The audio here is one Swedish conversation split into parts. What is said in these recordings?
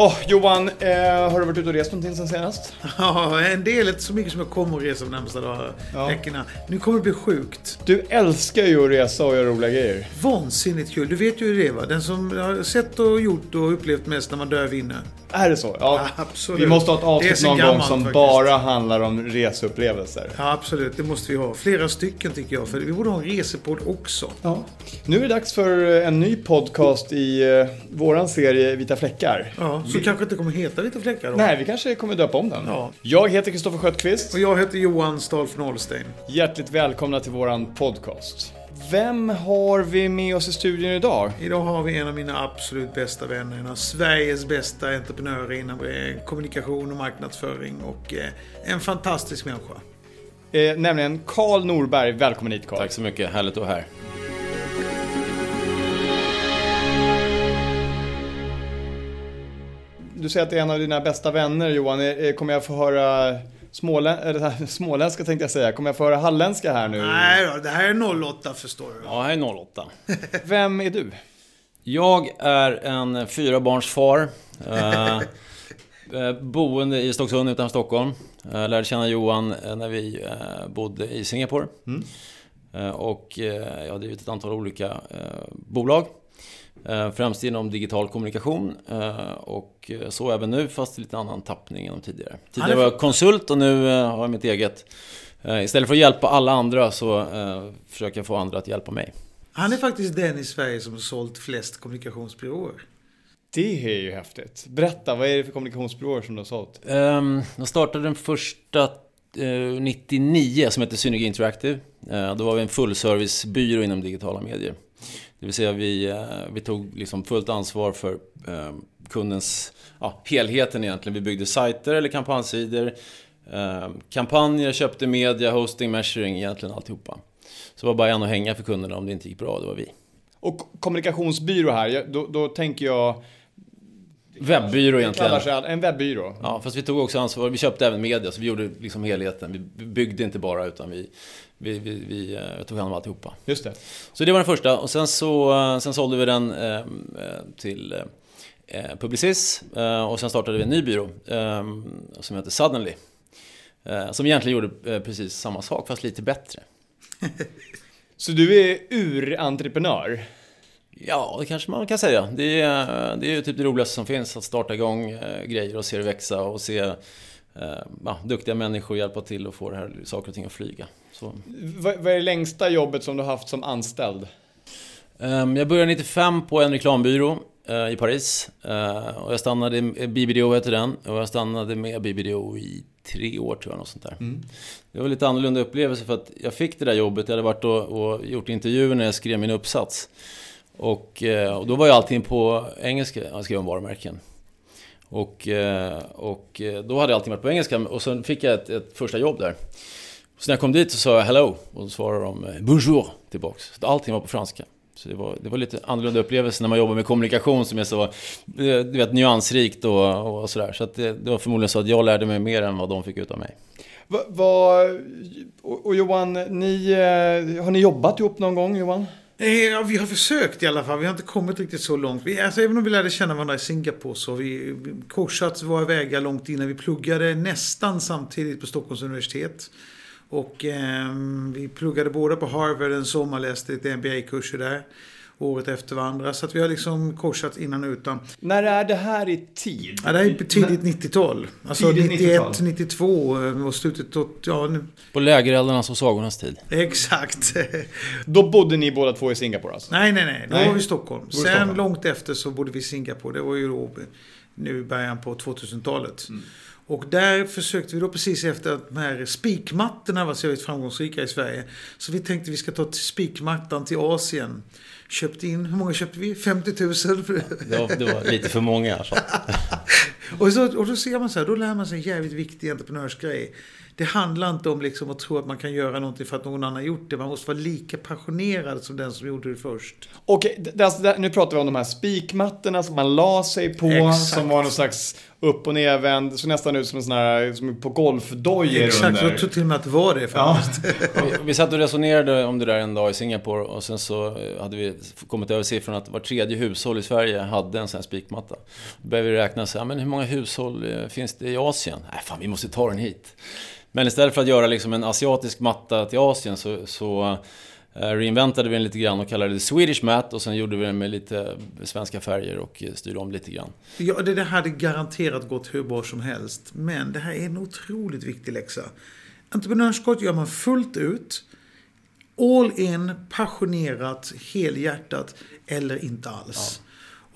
Åh, Johan, eh, har du varit ute och rest någonting sen senast? Ja, en del, inte så mycket som jag kommer att resa de närmsta dagarna, Ja. veckorna. Nu kommer det bli sjukt. Du älskar ju att resa och göra roliga grejer. Vansinnigt kul. Du vet ju hur det är va? Den som har sett och gjort och upplevt mest när man dör vinner. Är det så? Ja, absolut. Vi måste ha ett avsnitt någon gång gammalt som faktiskt. bara handlar om reseupplevelser. Ja, absolut. Det måste vi ha. Flera stycken tycker jag. För vi borde ha en resepodd också. Ja. Nu är det dags för en ny podcast i eh, våran serie Vita fläckar. Ja, så kanske inte kommer heta Vita fläckar då. Nej, vi kanske kommer döpa om den. Ja. Jag heter Kristoffer Sköttqvist. Och jag heter Johan Stolf Nollstein. Hjärtligt välkomna till våran podcast. Vem har vi med oss i studion idag? Idag har vi en av mina absolut bästa vänner. En av Sveriges bästa entreprenörer inom eh, kommunikation och marknadsföring. Och eh, en fantastisk människa. Eh, nämligen Karl Norberg. Välkommen hit Karl. Tack så mycket, härligt att vara här. Du säger att det är en av dina bästa vänner Johan. Eh, Kommer jag få höra smålä eller, det småländska tänkte jag säga. Kommer jag få höra halländska här nu? Nej då, det här är 08 förstår du. Ja, här är 08. Vem är du? Jag är en fyrabarnsfar. Eh, eh, boende i Stocksund utanför Stockholm. Eh, lärde känna Johan när vi bodde i Singapore. Eh, och jag har drivit ett antal olika bolag. Eh, främst inom digital kommunikation. Eh, och eh, så även nu, fast i lite annan tappning än tidigare. Tidigare var jag konsult och nu har jag mitt eget. Istället för att hjälpa alla andra så försöker jag få andra att hjälpa mig. Han är faktiskt den i Sverige som har sålt flest kommunikationsbyråer. Det är ju häftigt. Berätta, vad är det för kommunikationsbyråer som du har sålt? Um, jag startade den första eh, 99 som hette Synergy Interactive. Då var vi en fullservicebyrå inom digitala medier. Det vill säga vi, eh, vi tog liksom fullt ansvar för eh, kundens, ja, helheten egentligen. Vi byggde sajter eller kampanjsidor, eh, kampanjer, köpte media, hosting, measuring, egentligen alltihopa. Så det var bara en att hänga för kunderna om det inte gick bra, det var vi. Och kommunikationsbyrå här, då, då tänker jag... Webbyrå egentligen. sig En webbyrå. Ja, fast vi tog också ansvar. Vi köpte även media, så vi gjorde liksom helheten. Vi byggde inte bara, utan vi, vi, vi, vi eh, tog hand om alltihopa. Just det. Så det var den första. Och sen så eh, sen sålde vi den eh, till eh, Publicis. Eh, och sen startade vi en ny byrå som heter Suddenly. Som egentligen gjorde precis samma sak, fast lite bättre. Så du är urentreprenör? Ja, det kanske man kan säga. Det är, det är ju typ det roligaste som finns, att starta igång grejer och se det växa och se ja, duktiga människor hjälpa till och få det här, saker och ting att flyga. Så. Vad, vad är det längsta jobbet som du har haft som anställd? Ehm, Jag började 95 på en reklambyrå eh, i Paris. Eh, Och jag stannade, BBDO heter den, och jag stannade med BBDO i tre år tror jag, något sånt där. Det var lite annorlunda upplevelse för att jag fick det där jobbet, jag hade varit och, och gjort intervjuer när jag skrev min uppsats. Och, eh, och då var ju allting på engelska, jag skrev om varumärken. Och, och då hade allting varit på engelska och sen fick jag ett, ett första jobb där. Så när jag kom dit så sa jag hello och då svarade de eh, bonjour tillbaks. Så Allting var på franska. Så det var, det var lite annorlunda upplevelse när man jobbar med kommunikation som är så eh, du vet, nyansrikt och, och sådär. Så att det, det var förmodligen så att jag lärde mig mer än vad de fick ut av mig. Va, va, och, och Johan, ni, eh, har ni jobbat ihop någon gång Johan? Ja, vi har försökt i alla fall. Vi har inte kommit riktigt så långt. Vi, alltså, även om vi lärde känna varandra i Singapore så har vi vi korsat våra vägar långt innan. Vi pluggade nästan samtidigt på Stockholms universitet. Och ehm, vi pluggade båda på Harvard en sommar, läste lite MBA-kurser där. Året efter varandra. Så att vi har liksom korsat innan och utan. När är det här i tid? Ja, det här är tidigt 90-tal. Alltså Tidigt 91, 90-tal. 92 eh, och slutet åt, ja nu, På lägereldarnas och sagornas tid. exakt. Då bodde ni båda två i Singapore alltså? Nej, nej, nej. Då Nej. var vi i Stockholm. Sen Stockholm. långt efter så bodde vi i Singapore. Det var ju då nu i början på 2000-talet. Mm. Och där försökte vi då precis efter att de här spikmattorna var så väldigt framgångsrika i Sverige. Så vi tänkte vi ska ta spikmattan till Asien. Köpte in, hur många köpte vi? 50 000? Det var, det var lite för många alltså. och, så, och då ser man så här, då lär man sig en jävligt viktig entreprenörsgrej. Det handlar inte om liksom att tro att man kan göra någonting för att någon annan gjort det. Man måste vara lika passionerad som den som gjorde det först. Okej, det- alltså, det- nu pratar vi om de här spikmattorna som man la sig på, Exakt. som var någon slags upp och nervänd, så nästan ut som en sån här, som på golfdojor Exakt, under. jag tror till och med att det var det faktiskt. Vi, vi satt och resonerade om det där en dag i Singapore och sen så eh, hade vi kommit över siffran att var tredje hushåll i Sverige hade en sån här spikmatta. Då började vi räkna så här, men hur många hushåll eh, finns det i Asien? Nej, fan vi måste ta den hit. Men istället för att göra liksom en asiatisk matta till Asien så, så eh, reinventade vi den lite grann och kallade det Swedish Mat och sen gjorde vi den med lite svenska färger och eh, styrde om lite grann. Ja, det hade garanterat gått hur bra som helst. Men det här är en otroligt viktig läxa. Entreprenörskap gör man fullt ut. All in, passionerat, helhjärtat eller inte alls.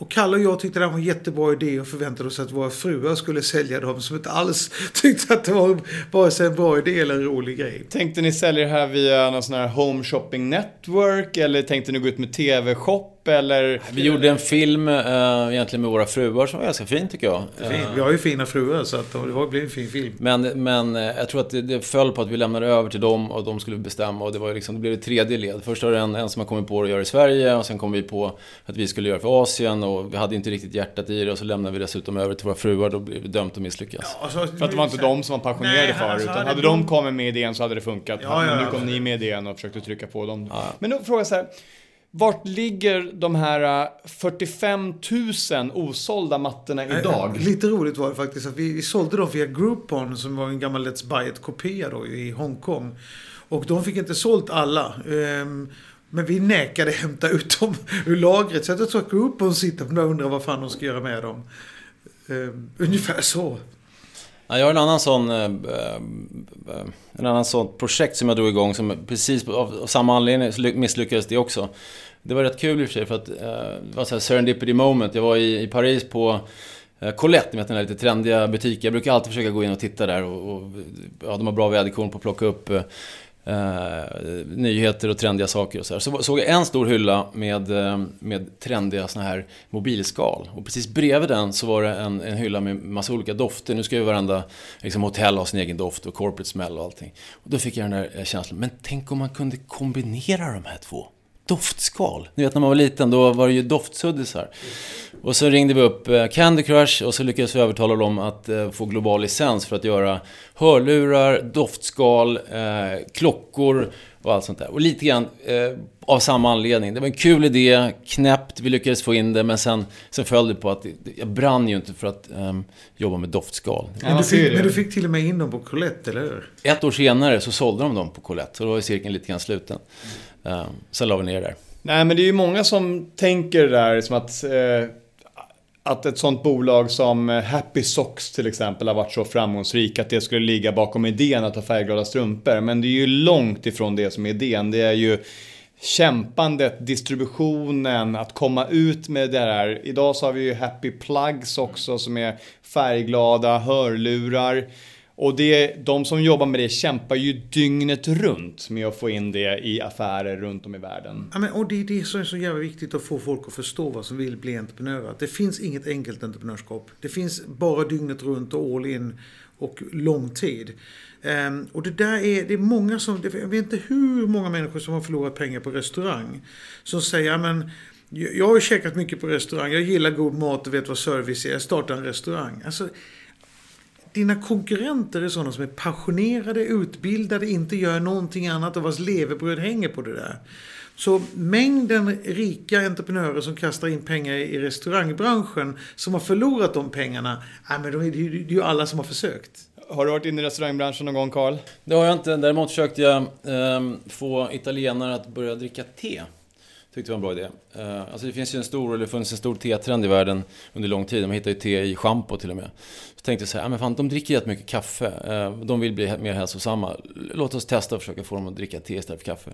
Och Kalle och jag tyckte det här var en jättebra idé och förväntade oss att våra fruar skulle sälja dem som inte alls tyckte att det var vare sig en bra idé eller en rolig grej. Tänkte ni sälja det här via någon sån här home shopping network eller tänkte ni gå ut med TV-shop eller? Vi gjorde en film eh, egentligen med våra fruar som var ganska fin tycker jag. Fin. Vi har ju fina fruar så att det blev en fin film. Men, men eh, jag tror att det, det föll på att vi lämnade över till dem och de skulle bestämma och det var liksom, det blev ett tredje led. Först var det en, en som har kommit på att göra i Sverige och sen kom vi på att vi skulle göra för Asien och vi hade inte riktigt hjärtat i det och så lämnade vi dessutom över till våra fruar, då blev vi dömt att misslyckas. Alltså, För att det var inte de som var passionerade Nej, för alltså, utan hade hade de- kommit med idén så hade det funkat. Ja, ja, men nu ja. kom ni med idén och försökte trycka på dem. Men då frågar jag så här. Vart ligger de här äh, 45 000 osålda mattorna idag? Lite roligt var det faktiskt att vi, vi sålde dem via Groupon som var en gammal Let's Buy It-kopia då i Hongkong. Och de fick inte sålt alla. Ehm, men vi nekade hämta ut dem ur lagret. Så jag tror att Groupon sitter och undrar vad fan de ska göra med dem. Ehm, ungefär så. Ja, jag har en annan sån, eh, eh, en annan sån projekt som jag drog igång som precis av, samma anledning misslyckades det också. Det var rätt kul i och för sig för att eh, det var så här serendipity moment. Jag var i, i Paris på Colette, ni vet den där lite trendiga butiken. Jag brukar alltid försöka gå in och titta där och, och ja, de har bra väderkorn på att plocka upp Uh, nyheter och trendiga saker och så här. Så såg jag en stor hylla med, eh, med trendiga såna här mobilskal. Och precis bredvid den så var det en, en hylla med massa olika dofter. Nu ska ju varenda liksom, hotell ha sin egen doft och corporate smell och allting. Och då fick jag den där eh, känslan, men tänk om man kunde kombinera de här två. Doftskal. Ni vet när man var liten, då var det ju doftsuddisar. Och så ringde vi upp eh, Candy Crush och så lyckades vi övertala dem att eh, få global licens för att göra hörlurar, doftskal, eh, klockor och allt sånt där. Och lite grann av samma anledning. Det var en kul idé, knäppt, vi lyckades få in det, men sen, sen föll det på att jag brann ju inte för att ehm, jobba med doftskal. Men du, fick, men du fick till och med in dem på Colette, eller hur? Ett år senare så sålde de dem på Colette, så då var cirkeln lite grann sluten. Eh, sen la vi ner det där. Nej, men det är ju många som tänker det där som att, eh, att ett sånt bolag som eh, Happy Socks till exempel har varit så framgångsrik att det skulle ligga bakom idén att ha färgglada strumpor. Men det är ju långt ifrån det som är idén. Det är ju kämpandet, distributionen, att komma ut med det här. Idag så har vi ju Happy Plugs också som är färgglada hörlurar. Och det, de som jobbar med det kämpar ju dygnet runt med att få in det i affärer runt om i världen. Ja, men, och det är det som är så jävla viktigt att få folk att förstå vad som vill bli entreprenörer. Att det finns inget enkelt entreprenörskap. Det finns bara dygnet runt och all in och lång tid. Um, och det där är, det är många som, det- jag vet inte hur många människor som har förlorat pengar på restaurang. Som säger, ja men jag jag har ju käkat mycket på restaurang, jag gillar god mat och vet vad service är, jag startar en restaurang. Alltså, dina konkurrenter är sådana som är passionerade, utbildade, inte gör någonting annat och vars levebröd hänger på det där. Så mängden rika entreprenörer som kastar in pengar i restaurangbranschen som har förlorat de pengarna, nej, men det är ju alla som har försökt. Har du varit inne i restaurangbranschen någon gång Karl? Det har jag inte. Däremot försökte jag eh, få italienare att börja dricka te. Tyckte det var en bra idé. Eh, alltså det finns ju en stor, eller funnits en stor tetrend i världen under lång tid. Man hittar ju te i schampo till och med. Så tänkte jag så här, men fan de dricker jättemycket kaffe. Eh, de vill bli mer hälsosamma. Låt oss testa och försöka få dem att dricka te istället för kaffe.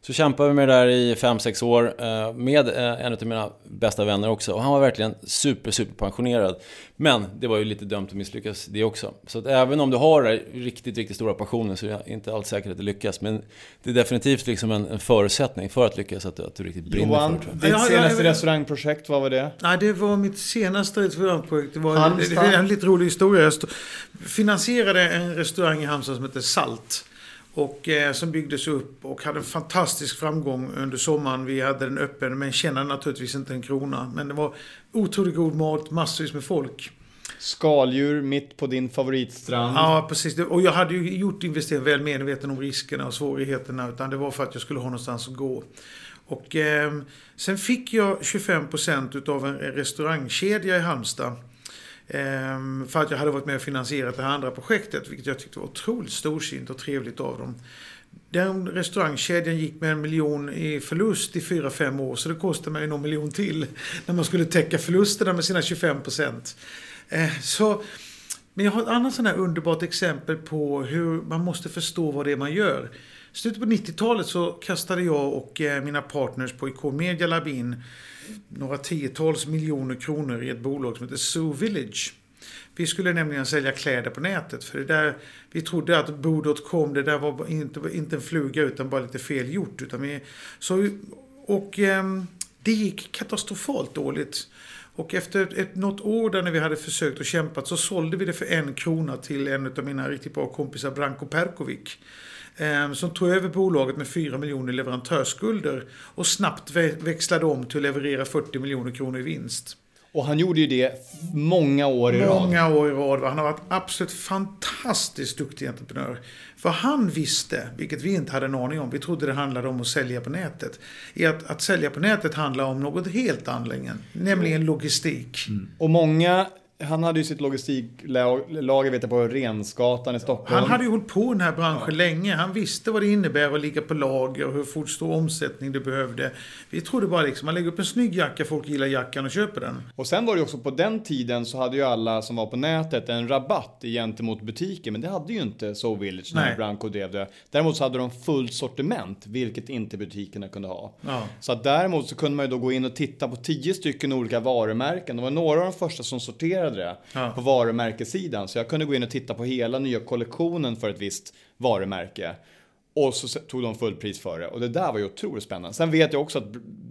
Så kämpade vi med det där i 5-6 år eh, med eh, en av mina bästa vänner också. Och han var verkligen super, super pensionerad. Men det var ju lite dömt att misslyckas det också. Så att även om du har riktigt, riktigt stora passioner så är det inte alls säkert att det lyckas. Men det är definitivt liksom en, en förutsättning för att lyckas att du, att du riktigt brinner Johan, för det. ditt senaste restaurangprojekt, vad var det? Nej, det var mitt senaste restaurangprojekt. Det var Halmstad. det, en lite rolig historia. Jag finansierade en restaurang i Halmstad som heter Salt. Och eh, som byggdes upp och hade en fantastisk framgång under sommaren. Vi hade den öppen men tjänade naturligtvis inte en krona. Men det var otroligt god mat, massvis med folk. Skaldjur mitt på din favoritstrand. Ja, precis. Och jag hade ju gjort investeringen väl medveten om riskerna och svårigheterna. Utan det var för att jag skulle ha någonstans att gå. Och eh, sen fick jag 25% utav en restaurangkedja i Halmstad. Ehm, för att jag hade varit med och finansierat det här andra projektet, vilket jag tyckte var otroligt storsint och trevligt av dem. Den restaurangkedjan gick med en miljon i förlust i 4-5 år, så det kostade mig någon miljon till när man skulle täcka förlusterna med sina 25 procent. Ehm, så, men jag har ett annat sånt här underbart exempel på hur man måste förstå vad det är man gör. I slutet på 90-talet så kastade jag och eh, mina partners på IK Media Lab in några tiotals miljoner kronor i ett bolag som heter Zoo Village. Vi skulle nämligen sälja kläder på nätet. För det där, vi trodde att Bo.com, det där var inte, inte en fluga utan bara lite fel gjort. Utan vi, så, och eh, det gick katastrofalt dåligt. Och efter ett, något år där när vi hade försökt och kämpat så sålde vi det för en krona till en av mina riktigt bra kompisar, Branko Perkovic. Ehm, som tog över bolaget med 4 miljoner leverantörsskulder och snabbt växlade om till att leverera 40 miljoner kronor i vinst. Och han gjorde ju det många år i rad. Många år i rad. Han har varit absolut fantastiskt duktig entreprenör. För han visste, vilket vi inte hade en aning om, vi trodde det handlade om att sälja på nätet. I att, att sälja på nätet handlar om något helt annorlunda, nämligen logistik. Mm. Och många han hade ju sitt logistiklager vet jag, på Rensgatan i Stockholm. Han hade ju hållit på i den här branschen länge. Han visste vad det innebär att ligga på lager och hur fort stor omsättning det behövde. Vi trodde bara liksom, man lägger upp en snygg jacka, folk gillar jackan och köper den. Och sen var det ju också på den tiden så hade ju alla som var på nätet en rabatt gentemot butiker. Men det hade ju inte So Village när Branko drev det. Däremot så hade de fullt sortiment, vilket inte butikerna kunde ha. Ja. Så att däremot så kunde man ju då gå in och titta på tio stycken olika varumärken. Det var några av de första som sorterade producerade det ja. på varumärkessidan. Så jag kunde gå in och titta på hela nya kollektionen för ett visst varumärke. Och så tog de fullpris för det. Och det där var ju otroligt spännande. Sen vet jag också att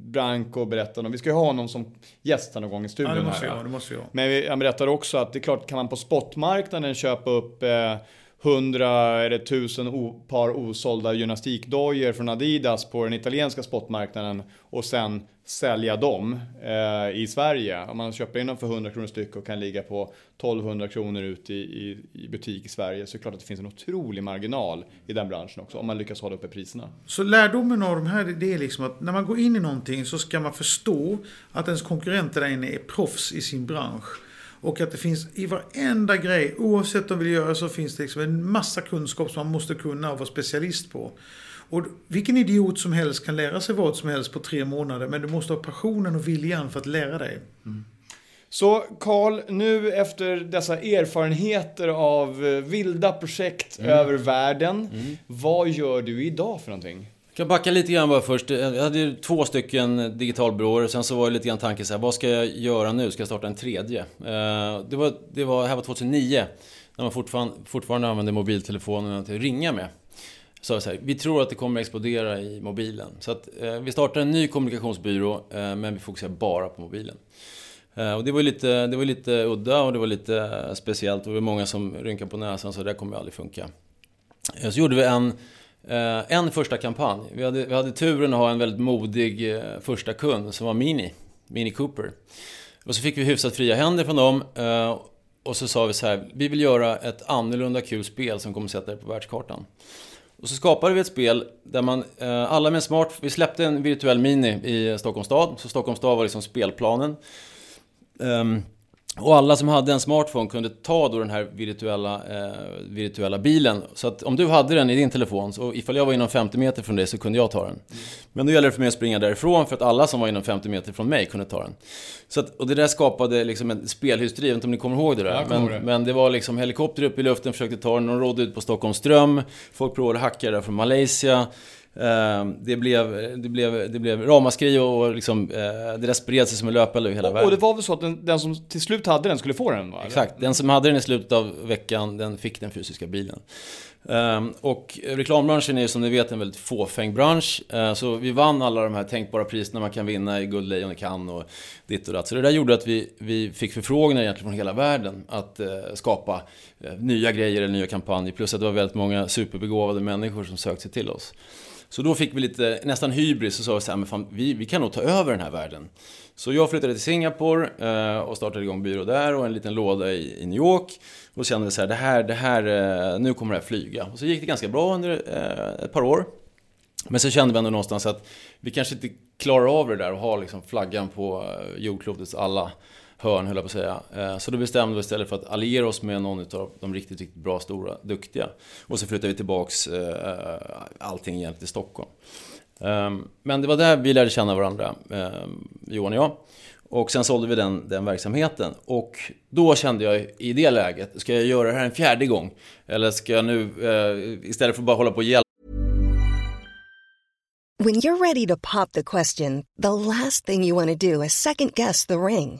Branko berättade, och vi ska ju ha honom som gäst någon gång i studion ja, det måste här. Jag, det måste jag. Men han berättade också att det är klart, kan man på spotmarknaden köpa upp eh, 100 eller 1000 par osålda gymnastikdojor från Adidas på den italienska spotmarknaden och sen sälja dem eh, i Sverige. Om man köper in dem för 100 kronor styck och kan ligga på 1200 kronor ut i, i, i, butik i Sverige så är det klart att det finns en otrolig marginal i den branschen också om man lyckas hålla uppe priserna. Så lärdomen av de här det är liksom att när man går in i någonting så ska man förstå att ens konkurrenter där inne är proffs i sin bransch. Och att det finns i varenda grej, oavsett vad de vill göra, så finns det liksom en massa kunskap som man måste kunna och vara specialist på. Och vilken idiot som helst kan lära sig vad som helst på tre månader, men du måste ha passionen och viljan för att lära dig. Mm. Så Karl, nu efter dessa erfarenheter av eh, vilda projekt mm. över världen, mm. vad gör du idag för någonting? Jag kan backa lite grann bara först. Eh, jag hade ju två stycken digitalbyråer. Sen så var det lite grann tanken så här, vad ska jag göra nu? Ska jag starta en tredje? Eh, det var, det var, här var 2009. När man fortfarande, fortfarande använde mobiltelefonerna till att ringa med. Så, så här, vi tror att det kommer explodera i mobilen. Så att, eh, vi startar en ny kommunikationsbyrå, men vi fokuserar bara på mobilen. och det var lite, det var lite udda och det var lite speciellt. Och det var många som rynkade på näsan, så det kommer aldrig funka. så gjorde vi en Eh, en första kampanj. Vi hade, vi hade turen att ha en väldigt modig eh, första kund som var Mini, Mini Cooper. Och så fick vi hyfsat fria händer från dem. Eh, och så sa vi så här, vi vill göra ett annorlunda kul spel som kommer sätta er på världskartan. Och så skapade vi ett spel där man, eh, alla med en smart... Vi släppte en virtuell mini i Stockholms stad. Så Stockholms stad var liksom spelplanen. Um, och alla som hade en smartphone kunde ta då den här virtuella, eh, virtuella bilen. Så att om du hade den i din telefon, och ifall jag var inom 50 meter från dig så kunde jag ta den. Men då gäller det för mig att springa därifrån för att alla som var inom 50 meter från mig kunde ta den. Så att, och det där skapade liksom en spelhysteri, jag vet inte om ni kommer ihåg det där. Men, det. men det var liksom helikopter upp i luften, försökte ta den, de rådde ut på Stockholms ström. Folk provade hacka där från Malaysia. Ehm, det blev, det blev, det blev ramaskri och liksom, eh, det där spred sig som en löpeld hela och, världen. Och det var väl så att den, den, som till slut hade den skulle få den? Va? Exakt, den som hade den i slutet av veckan, den fick den fysiska bilen. Um, och reklambranschen är ju som ni vet en väldigt fåfäng bransch. Uh, så vi vann alla de här tänkbara priserna man kan vinna i Guldlejon i Cannes och ditt och datt. Så det där gjorde att vi, vi fick förfrågningar egentligen från hela världen att skapa nya grejer eller nya kampanjer. Plus att det var väldigt många superbegåvade människor som sökte sig till oss. Så då fick vi lite, nästan hybris och sa så här, men fan, vi, vi kan nog ta över den här världen. Så jag flyttade till Singapore eh, och startade igång byrå där och en liten låda i, i New York. Och kände så här, det här, det här, eh, nu kommer det här flyga. Och så gick det ganska bra under eh, ett par år. Men så kände vi ändå någonstans att vi kanske inte klarar av det där och ha liksom flaggan på eh, jordklotets alla hörn, höll jag på att säga. Eh, så då bestämde vi istället för att alliera oss med någon av de riktigt, riktigt bra, stora, duktiga. Och så flyttade vi tillbaks eh, eh allting egentligen till Stockholm. Ehm, men det var där vi lärde känna varandra, ehm, Johan och jag. Och sen sålde vi den, den verksamheten. Och då kände jag i det läget, ska jag göra det här en fjärde gång? Eller ska jag nu, eh, istället för att bara hålla på och hjälpa When you're ready to pop the question, the last thing you want to do is second guess the ring.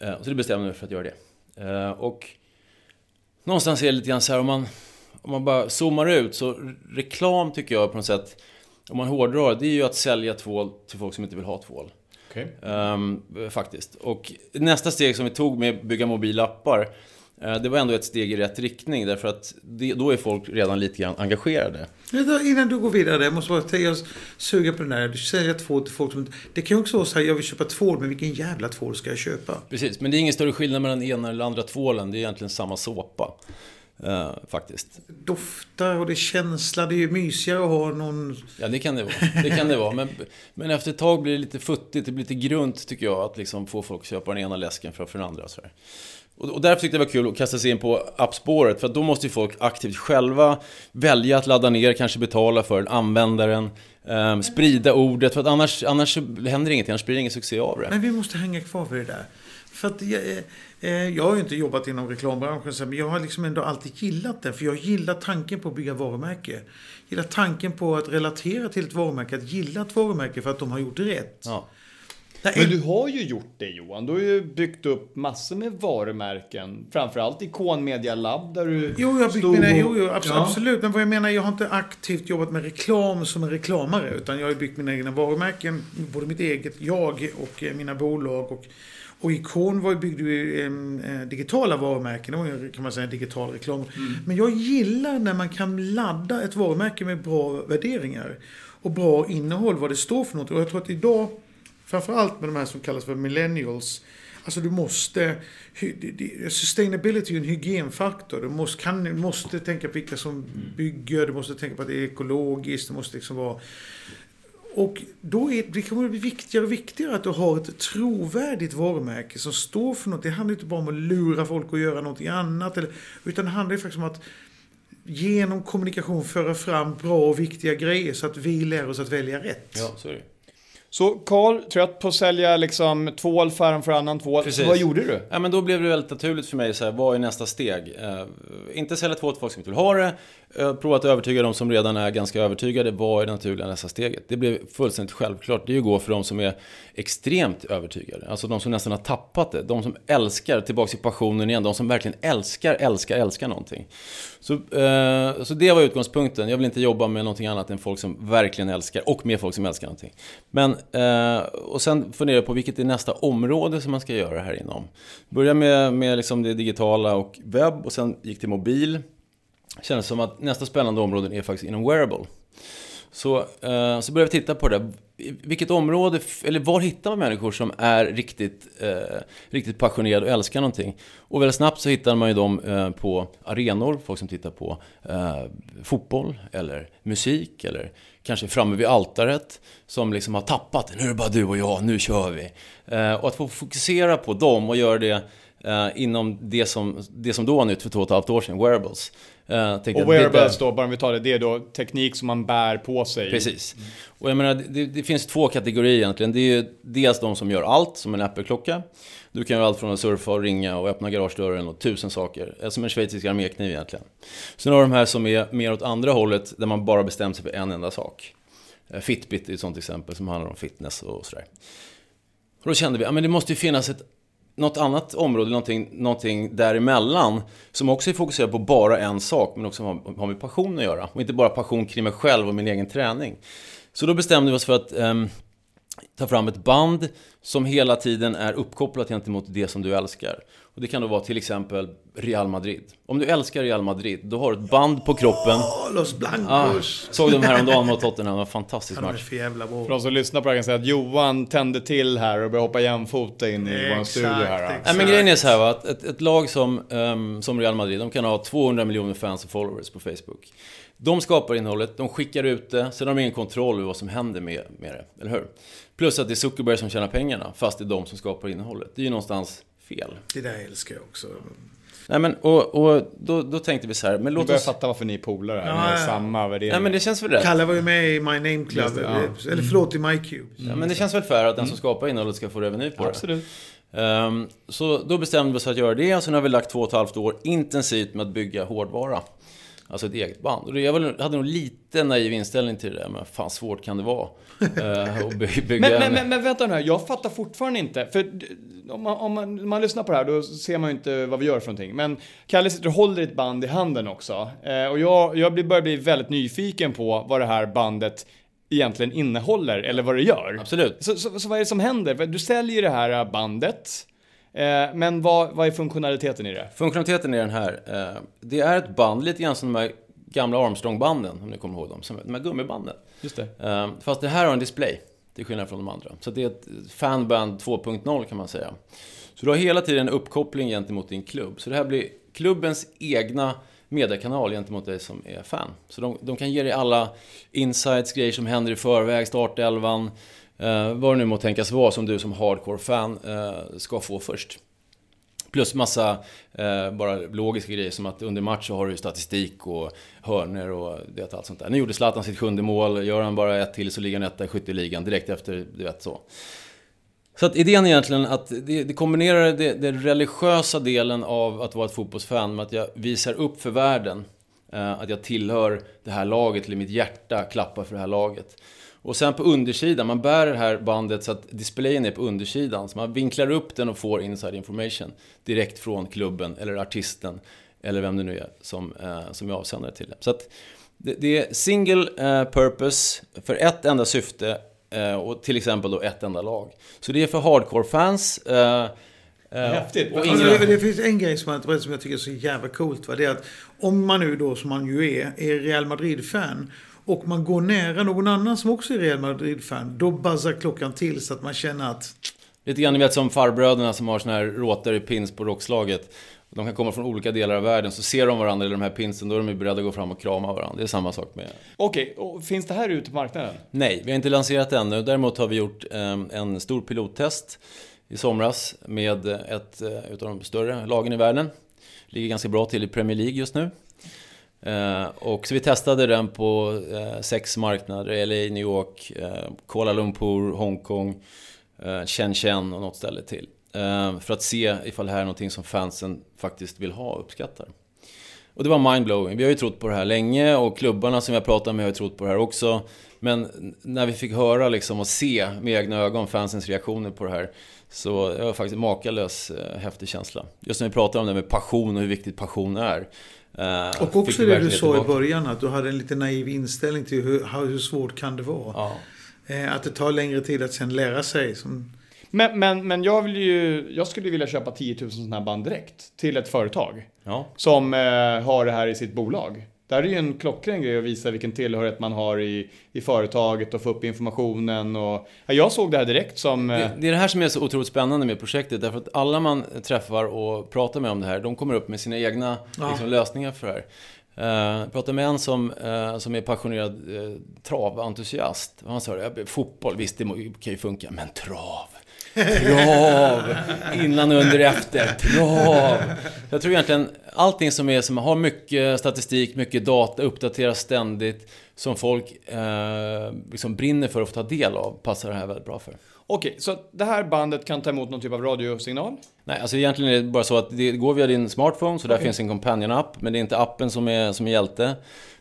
Eh, så det bestämde jag mig för att göra det. Eh, och någonstans är det lite grann så här om man, om man bara zoomar ut så reklam tycker jag på något sätt, om man hårdrar det är ju att sälja tvål till folk som inte vill ha tvål. Okay. Um, faktiskt. Och nästa steg som vi tog med att bygga mobilappar det var ändå ett steg i rätt riktning därför att det, då är folk redan lite grann engagerade. Innan du går vidare, jag måste bara jag suga på den där. Du säger tvål till folk som Det kan ju också vara så här, jag vill köpa tvål, men vilken jävla tvål ska jag köpa? Precis, men det är ingen större skillnad mellan ena eller andra tvålen. Det är egentligen samma såpa. Uh, faktiskt. Doftar och det är känsla, det är ju mysigare att ha någon... Ja, det kan det vara. Det kan det vara. Men, men efter ett tag blir det lite futtigt, det blir lite grunt tycker jag, att liksom få folk att köpa den ena läsken framför den andra. Så Och, och därför tyckte jag det var kul att kasta sig in på appspåret, för då måste ju folk aktivt själva välja att ladda ner, kanske betala för den, användaren, eh, sprida ordet, för att annars, annars händer ingenting, annars blir det ingen succé av det. Men vi måste hänga kvar vid det där. För att jag, eh, jag har ju inte jobbat inom reklambranschen, men jag har liksom ändå alltid gillat den. För jag gillar tanken på att bygga varumärke. Jag gillar tanken på att relatera till ett varumärke, att gilla ett varumärke för att de har gjort rätt. Ja. Men du har ju gjort det Johan. Du har ju byggt upp massor med varumärken. Framförallt Ikon Media Lab där du Jo, jag byggt mina, och- jo, jo, absolut, Ja. absolut. Men vad jag menar, jag har inte aktivt jobbat med reklam som en reklamare. Utan jag har byggt mina egna varumärken. Både mitt eget, jag och eh, mina bolag. Och, och Ikon var ju, byggde ju eh, digitala varumärken. Det var ju, kan man säga, digital reklam. Mm. Men jag gillar när man kan ladda ett varumärke med bra värderingar. Och bra innehåll, vad det står för något. Och jag tror att idag, framförallt med de här som kallas för millennials. Alltså du måste, det- det- sustainability är en hygienfaktor. Du måste, kan, du måste tänka på vilka som bygger, du måste tänka på att det är ekologiskt, det måste liksom vara... Och då är, det kommer att bli viktigare och viktigare att du har ett trovärdigt varumärke som står för något. Det handlar inte bara om att lura folk att göra någonting annat. Eller, utan det handlar faktiskt om att genom kommunikation föra fram bra och viktiga grejer så att vi lär oss att välja rätt. Ja, så är det. Så Karl, trött på att sälja liksom tvål framför annan tvål. Precis. Vad gjorde du? Ja, men då blev det väldigt naturligt för mig, så här, vad är nästa steg? Eh, inte sälja två till folk som inte vill ha det. Eh, prova att övertyga de som redan är ganska övertygade. Vad är det naturliga nästa steget? Det blev fullständigt självklart. Det är ju att gå för de som är extremt övertygade. Alltså de som nästan har tappat det. De som älskar, tillbaka till passionen igen. De som verkligen älskar, älskar, älskar någonting. Så, eh, så det var utgångspunkten. Jag vill inte jobba med någonting annat än folk som verkligen älskar och med folk som älskar någonting. Men, eh, och sen funderar jag på vilket är nästa område som man ska göra här inom. Börja med, med liksom det digitala och webb och sen gick till mobil. Kändes som att nästa spännande område är faktiskt inom wearable. Så, eh, så började vi titta på det. där. Vilket område, eller var hittar man människor som är riktigt, eh, riktigt passionerade och älskar någonting? Och väldigt snabbt så hittar man ju dem eh, på arenor, folk som tittar på eh, fotboll eller musik eller kanske framme vid altaret som liksom har tappat. Nu är det bara du och jag, nu kör vi. Eh, och att få fokusera på dem och göra det eh, inom det som, det som då var nytt för två och ett halvt år sedan, wearables. Eh, Och att det wearables då, bara om vi tar det, det är då teknik som man bär på sig. Precis. Och jag menar, det, det finns två kategorier egentligen. Det är ju dels de som gör allt, som en Apple-klocka. Du kan göra allt från att surfa och ringa och öppna garagedörren och tusen saker. Eh, Som en schweizisk armékniv egentligen. Sen har du de här som är mer åt andra hållet, där man bara bestämt sig för en enda sak. Eh, Fitbit är ett sånt exempel som handlar om fitness och sådär. Och då kände vi, ja men det måste ju finnas ett något annat område, någonting, någonting däremellan som också är fokuserat på bara en sak men också har, har med passion att göra. Och inte bara passion kring mig själv och min egen träning. Så då bestämde vi oss för att ehm, ta fram ett band som hela tiden är uppkopplat gentemot det som du älskar. Och det kan då vara till exempel Real Madrid. Om du älskar Real Madrid, då har du ett band på kroppen. Åh, Los Ah, Blancos! såg dem häromdagen mot Tottenham, en fantastisk match. för jävla. För de som lyssnar på det här kan säga att Johan tände till här och började hoppa jämfota in i vår studio här. exakt. Nej, men grejen är så här va, att ett, ett lag som, ehm, som Real Madrid, de kan ha 200 miljoner fans och followers på Facebook. De skapar innehållet, de skickar ut det, sen har de ingen kontroll över vad som händer med, med det, eller hur? Plus att det är Zuckerberg som tjänar pengarna, fast det är de som skapar innehållet. Det är ju någonstans fel. Det där älskar jag också. Nej men, och, och då, då tänkte vi så här, men låt börjar oss... fatta varför ni är polare här. Ja, ni har ja. samma värderingar. Nej men det känns väl rätt. Kalle var ju med i My Name Club. Det, ja. Eller förlåt, i My Cube. Ja, men det känns väl fair att den som skapar innehållet ska få reveny på det. Absolut. Ehm, så då bestämde vi oss för att göra det och sen har vi lagt två och ett halvt år intensivt med att bygga hårdvara. Alltså ett eget band. Jag hade nog lite naiv inställning till det där, men fan svårt kan det vara? uh, att by- bygga Men, men, en- men, men vänta nu jag fattar fortfarande inte. För om man, om man, man lyssnar på det här då ser man ju inte vad vi gör för någonting. Men Kalle sitter och håller ett band i handen också. Eh, och jag, jag börjar bli väldigt nyfiken på vad det här bandet egentligen innehåller eller vad det gör. Absolut. Så, så, så vad är det som händer? Du säljer det här bandet. Eh, men vad, vad är funktionaliteten i det? Funktionaliteten är den här. eh, det är ett band, lite grann som de här gamla Armstrong-banden, om ni kommer ihåg dem. Som, de här gummibanden. Just det. Eh, fast det här har en display, till skillnad från de andra. Så det är ett fanband 2.0 kan man säga. Så du har hela tiden en uppkoppling gentemot din klubb. Så det här blir klubbens egna mediekanal gentemot dig som är fan. Så de, de kan ge dig alla insights, grejer som händer i förväg, startelvan, eh, vad det nu må tänkas vara som du som hardcore-fan eh, ska få först. Plus massa eh, bara logiska grejer som att under match så har du ju statistik och hörner och det, allt sånt där. Nu gjorde Zlatan sitt sjunde mål, gör han bara ett till så ligger han etta i skytteligan direkt efter, du vet så. Så att idén är egentligen att det, det kombinerar det, den religiösa delen av att vara ett fotbollsfan med att jag visar upp för världen eh, att jag tillhör det här laget, eller mitt hjärta klappar för det här laget. Och sen på undersidan, man bär det här bandet så att displayen är på undersidan. Så man vinklar upp den och får inside information direkt från klubben eller artisten eller vem det nu är som, eh, som är avsändare till det. Så att det, det är single eh, purpose för ett enda syfte eh, och till exempel då ett enda lag. Så det är för hardcore-fans. Eh, eh, Häftigt. och Alltså, det, det finns en grej som jag, som jag tycker är så jävla coolt. Va? Det är att om man nu då, som man ju är, är Real Madrid-fan och man går nära någon annan som också är Real Madrid-fan, då buzzar klockan till så att man känner att Lite grann ni vet som farbröderna som har såna här råtare pins på rockslaget. De kan komma från olika delar av världen, så ser de varandra eller de här pinsen, då är de ju beredda att gå fram och krama varandra. Det är samma sak med... Okej, och finns det här ute på marknaden? Nej, vi har inte lanserat det ännu. Däremot har vi gjort eh, en stor pilottest i somras med ett eh, utav de större lagen i världen. Ligger ganska bra till i Premier League just nu. Eh, och så vi testade den på eh, sex marknader, LA, New York, eh, Kuala Lumpur, Hongkong, eh, Shenzhen och något ställe till. Eh, för att se ifall det här är någonting som fansen faktiskt vill ha och uppskattar. Och det var mindblowing. Vi har ju trott på det här länge och klubbarna som vi har pratat med har ju trott på det här också. Men när vi fick höra liksom och se med egna ögon fansens reaktioner på det här så det var faktiskt en makalös eh, häftig känsla. Just när vi pratar om det med passion och hur viktigt passion är. Eh, Och också det du sa i tillbaka. början, att du hade en lite naiv inställning till hur, hur svårt kan det vara. Ja. Eh, Att det tar längre tid att sen lära sig. Som, Men, men, men jag vill ju, jag skulle vilja köpa 10 000 sådana här band direkt till ett företag. Ja. Som eh, har det här i sitt bolag. Det här är ju en klockren grej att visa vilken tillhörighet man har i, i företaget och få upp informationen och... Ja, jag såg det här direkt som... Eh, Det, det är det här som är så otroligt spännande med projektet. Därför att alla man träffar och pratar med om det här, de kommer upp med sina egna Ja. liksom, lösningar för det här. Uh, jag pratade med en som, eh, som är passionerad traventusiast. Han sa det, fotboll, visst det kan ju funka, men trav. Trav! Innan, under, efter. Trav! Jag tror egentligen allting som, är, som har mycket statistik, mycket data, uppdateras ständigt, som folk eh, liksom brinner för att få ta del av, passar det här väldigt bra för. Okej, så det här bandet kan ta emot någon typ av radiosignal? Nej, alltså egentligen är det bara så att det går via din smartphone, så där finns en companion-app. Men det är inte appen som är, som är hjälte,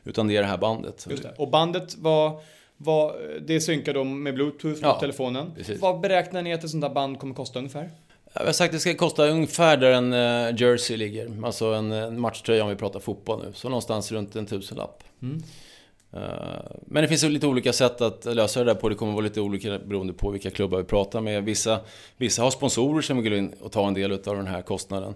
utan det är det här bandet. Just det. Och bandet var... var det synkar då med bluetooth Ja, telefonen. precis. Vad beräknar ni att ett sånt där band kommer kosta ungefär? Jag har sagt att det ska kosta ungefär där en eh, jersey ligger. Alltså en, en matchtröja om vi pratar fotboll nu. Så någonstans runt en tusenlapp. Eh, Men det finns lite olika sätt att lösa det där på. Det kommer vara lite olika beroende på vilka klubbar vi pratar med. Vissa, vissa har sponsorer som går in och tar en del av den här kostnaden.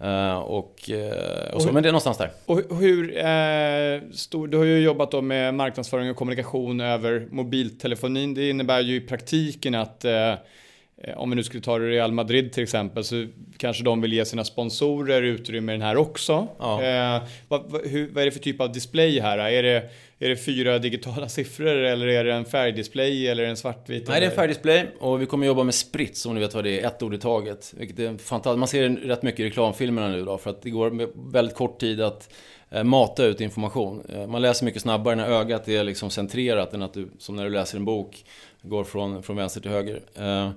Eh, Och, eh, och så, men det är någonstans där. Och hu- hur eh, stor, du har ju jobbat då med marknadsföring och kommunikation över mobiltelefonin. Det innebär ju i praktiken att om vi nu skulle ta Real Madrid till exempel så kanske de vill ge sina sponsorer utrymme i den här också. Ja. Eh, vad, vad, hur, vad är det för typ av display här? Är det, är det fyra digitala siffror eller är det en färgdisplay eller en svartvit? Nej, det är en eller? färgdisplay och vi kommer jobba med sprits om ni vet vad det är, ett ord i taget. Vilket är fantastiskt. Man ser rätt mycket i reklamfilmerna nu då, för att det går med väldigt kort tid att eh, mata ut information. Eh, Man läser mycket snabbare när ögat är liksom centrerat än att du, som när du läser en bok, går från, från vänster till höger. Eh,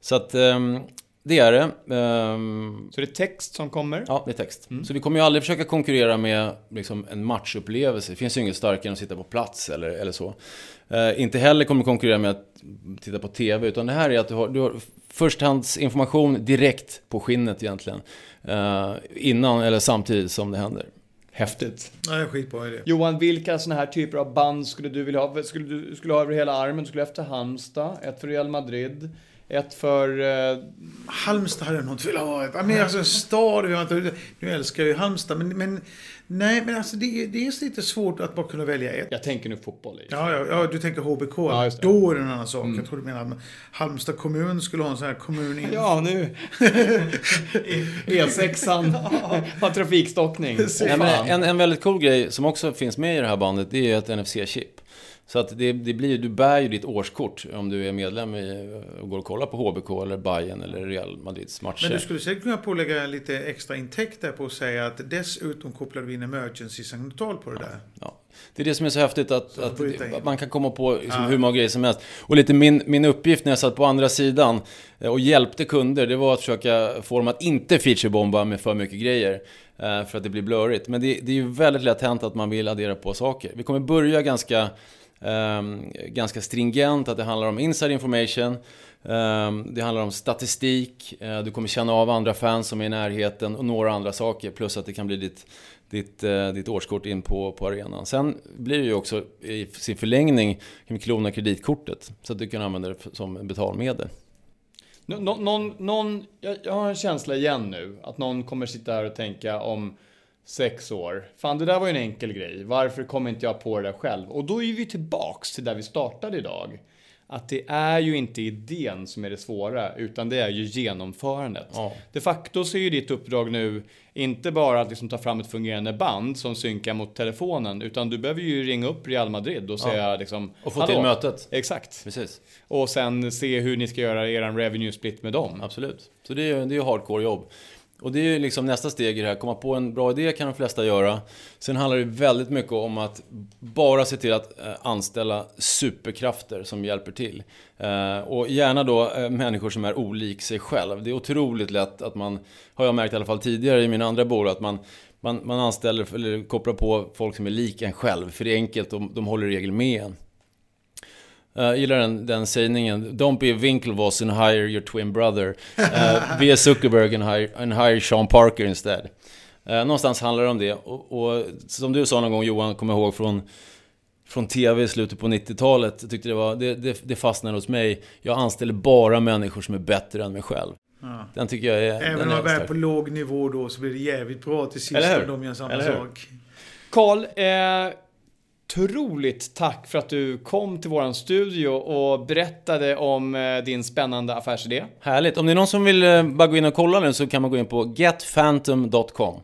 Så att ehm, det är det. Ehm, Så det är text som kommer? Ja, det är text. Så vi kommer ju aldrig försöka konkurrera med liksom, en matchupplevelse. Det finns ju inget starkare än att sitta på plats eller, eller så. Eh, inte heller kommer konkurrera med att titta på TV, utan det här är att du har, du har förstahandsinformation direkt på skinnet egentligen. Eh, innan eller samtidigt som det händer. Häftigt. en skitbra idé. Johan, vilka sådana här typer av band skulle du vilja ha? Skulle du skulle ha över hela armen? Du skulle ha efter Halmstad, ett för Real Madrid, ett för... Eh, Halmstad hade jag nog inte velat ha. Men alltså en stad, vi har inte, nu älskar jag ju Halmstad, men, men nej, men alltså det, är- det är lite svårt att bara kunna välja ett. jag tänker nu fotboll i. Ja, ja, ja, du tänker HBK. Ja. Då är det en annan sak. Jag tror du menar att Halmstad kommun skulle ha en sån här kommun in. Ja, nu. E6an har trafikstockning. Men en, en väldigt cool grej som också finns med i det här bandet, det är ett NFC-chip. Så att det, det blir, du bär ju ditt årskort om du är medlem i, och går och kollar på HBK eller Bayern eller Real Madrids matcher. Men du skulle säkert kunna pålägga lite extra intäkter på att säga att dessutom kopplar vi in emergency signal på det där. Ja. Det är det som är så häftigt att, Så att, att man kan komma på liksom Ja. hur många grejer som helst. Och lite min, min uppgift när jag satt på andra sidan eh, och hjälpte kunder, det var att försöka få dem att inte featurebomba med för mycket grejer. eh, För att det blir blurrigt. Men det, det är ju väldigt lätt hänt att man vill addera på saker. Vi kommer börja ganska, Ehm, ganska stringent, att det handlar om inside information. Ehm, det handlar om statistik, eh, du kommer känna av andra fans som är i närheten och några andra saker. Plus att det kan bli ditt, ditt, eh, ditt årskort in på, på arenan. Sen blir det ju också i sin förlängning, kan vi klona kreditkortet. Så att du kan använda det som betalmedel. Nå- nå- någon, någon, jag, jag har en känsla igen nu att någon kommer sitta här och tänka om sex år. Fan, det där var ju en enkel grej. Varför kom inte jag på det där själv? Och då är vi tillbaks till där vi startade idag. Att det är ju inte idén som är det svåra, utan det är ju genomförandet. Ja. De facto så är ju ditt uppdrag nu inte bara att liksom ta fram ett fungerande band som synkar mot telefonen, utan du behöver ju ringa upp Real Madrid och säga liksom... Och få "Hallå?" till mötet. Exakt. Precis. Och sen se hur ni ska göra er revenue split med dem. Absolut. Så det är ju det är ju hardcore jobb. Och det är ju liksom nästa steg i det här. Komma på en bra idé kan de flesta göra. Sen handlar det väldigt mycket om att bara se till att eh, anställa superkrafter som hjälper till. Eh, och gärna då eh, människor som är olik sig själv. Det är otroligt lätt att man, har jag märkt i alla fall tidigare i mina andra bolag, att man man, man anställer eller kopplar på folk som är lik en själv. För det är enkelt, de, de håller i regel med en. Eh, Jag gillar den, den sägningen. Don't be a Winklevoss and hire your twin brother. Uh, be a Zuckerberg and hire, and hire Sean Parker instead. Uh, någonstans handlar det om det. Och, och som du sa någon gång Johan, kommer jag ihåg från, från TV i slutet på 90-talet. Jag tyckte det, var, det, det, det fastnade hos mig. Jag anställer bara människor som är bättre än mig själv. Ja. Den tycker jag är... Även om man är på låg nivå då så blir det jävligt bra till sist Eller hur? om de gör samma Eller hur? sak. Karl, eh, otroligt tack för att du kom till våran studio och berättade om eh, din spännande affärsidé. Härligt. Om det är någon som vill eh, bara gå in och kolla nu så kan man gå in på getphantom.com.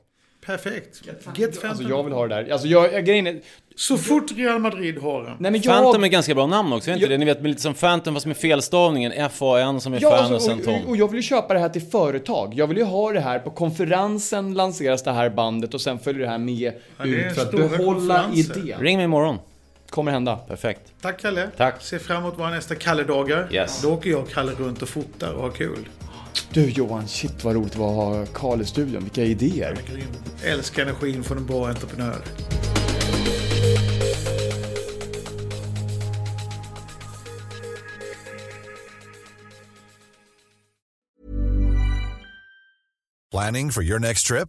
Perfekt. Get Alltså Phantom. jag vill ha det där. Alltså jag, jag grejen är, Så fort Real Madrid har den. nej men Phantom är jag... ganska bra namn också, är inte Jag- det? Ni vet, med lite som Phantom fast med felstavningen. F-A-N som är Ja, fan alltså, och sen Tom. och, och jag vill ju köpa det här till företag. Jag vill ju ha det här på konferensen lanseras det här bandet och sen följer det här med det är ut för att behålla idén. Ring mig imorgon. Kommer hända. Perfekt. Tack Kalle. Tack. Ser fram emot våra nästa Kalle-dagar. Yes. Då åker jag och Kalle runt och fotar och har kul. Du Johan, shit vad roligt det var att ha Karl i studion. Vilka idéer. Älskar energin från en bra entreprenör. Planning for your next trip?